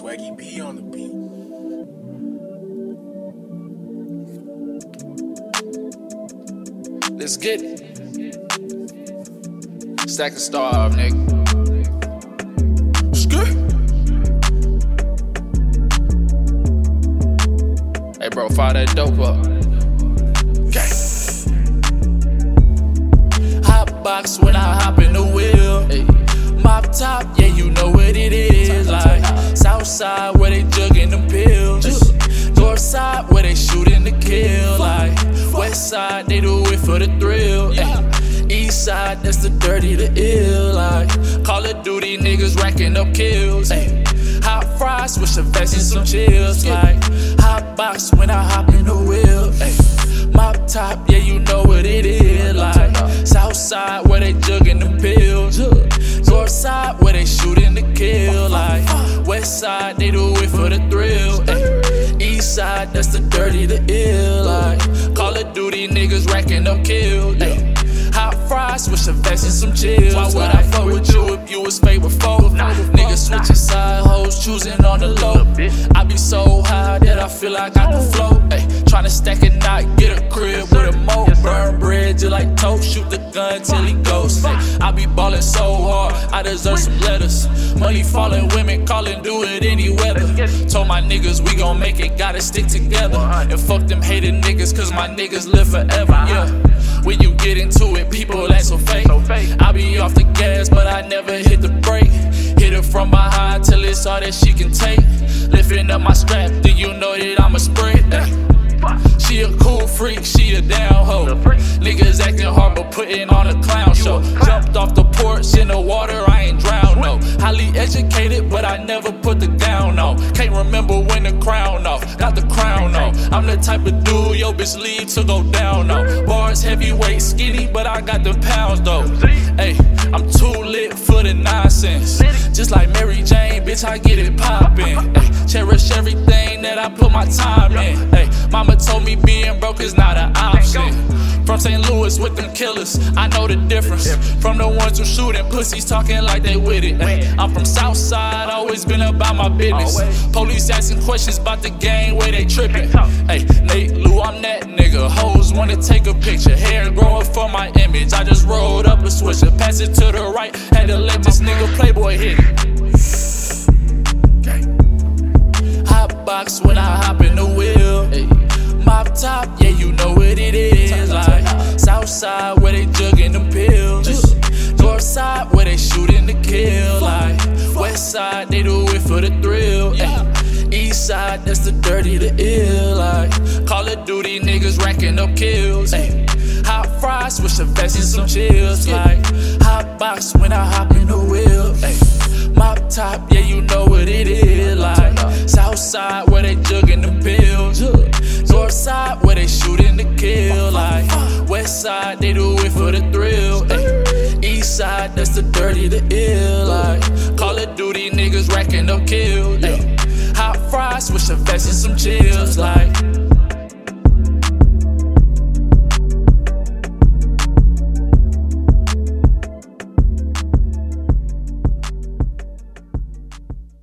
Swaggy B on the beat. Let's get it. Stack the star up, nigga. Skirt. Hey, bro, fire that dope up. Gang. Hot box when I hop in the wheel. Side where they jugging them pills. North side where they shooting the kill. Like West side, they do it for the thrill. Ay. East side, that's the dirty, the ill. Like Call of Duty niggas racking up kills. Ay. Hot fries, with some vest and some chills. Like hot box when I hop in the wheel. Ay. Mop top, yeah, you know what it is. Like South side where they jugging them pills. Side, they do it for the thrill. Ay. East side, that's the dirty, the ill. Like Call of Duty niggas racking up kills. Ay. Hot fries with some vest and some chills. Why would I fuck with you if you was favorite foe? Niggas switching side hoes, choosing on the low. I be so high that I feel like I can float. Tryna stack a knot, get a crib with a mo. Burn bread just like toast, shoot the gun till he goes. Ay, I be ballin' so hard, I deserve some letters. Money falling, women calling, do it any weather. Told my niggas we gon' make it, gotta stick together. And fuck them hated niggas, cause my niggas live forever. Yeah. When you get into it, people act so fake. I be off the gas, but I never hit the brake. Hit her from behind till it's all that she can take. Lifting up my strap, do you know that I'm freak, she a down hoe. Niggas acting hard, but putting on a clown show. Jumped off the porch in the water, I ain't drowned, no. Highly educated, but I never put the gown on. Can't remember when the crown off, got the crown on. I'm the type of dude your bitch leave to go down on. Bars heavyweight, skinny, but I got the pounds though. Hey, I'm too lit for the nonsense. Just like Mary Jane, bitch, I get it poppin'. Ay, cherish everything that I put my time in. Hey, mama told me being broke is not an option. From St. Louis with them killers, I know the difference. From the ones who shootin' pussies talking like they with it. Ay, I'm from Southside, always been about my business. Police asking questions about the game where they trippin'. Hey, Wanna take a picture. Hair growing for my image. I just rolled up a switcher, pass it to the right. Had to let this nigga Playboy hit it. Hot box when I hop in the wheel. Mop top, yeah, you know what it is. Like South side where they jugging side, that's the dirty, the ill. Like Call of Duty niggas racking up kills. Ay. Hot fries with some vest and some chills. Like hot box when I hop in the wheel. Ay. Mop top, yeah, you know what it is. Like South side where they jugging them pills. North side where they shooting the kill. Like West side, they do it for the thrill. Ay. East side, that's the dirty, the ill. Like Call of Duty niggas racking up kills. Ay. Fries with vest and some chills. Like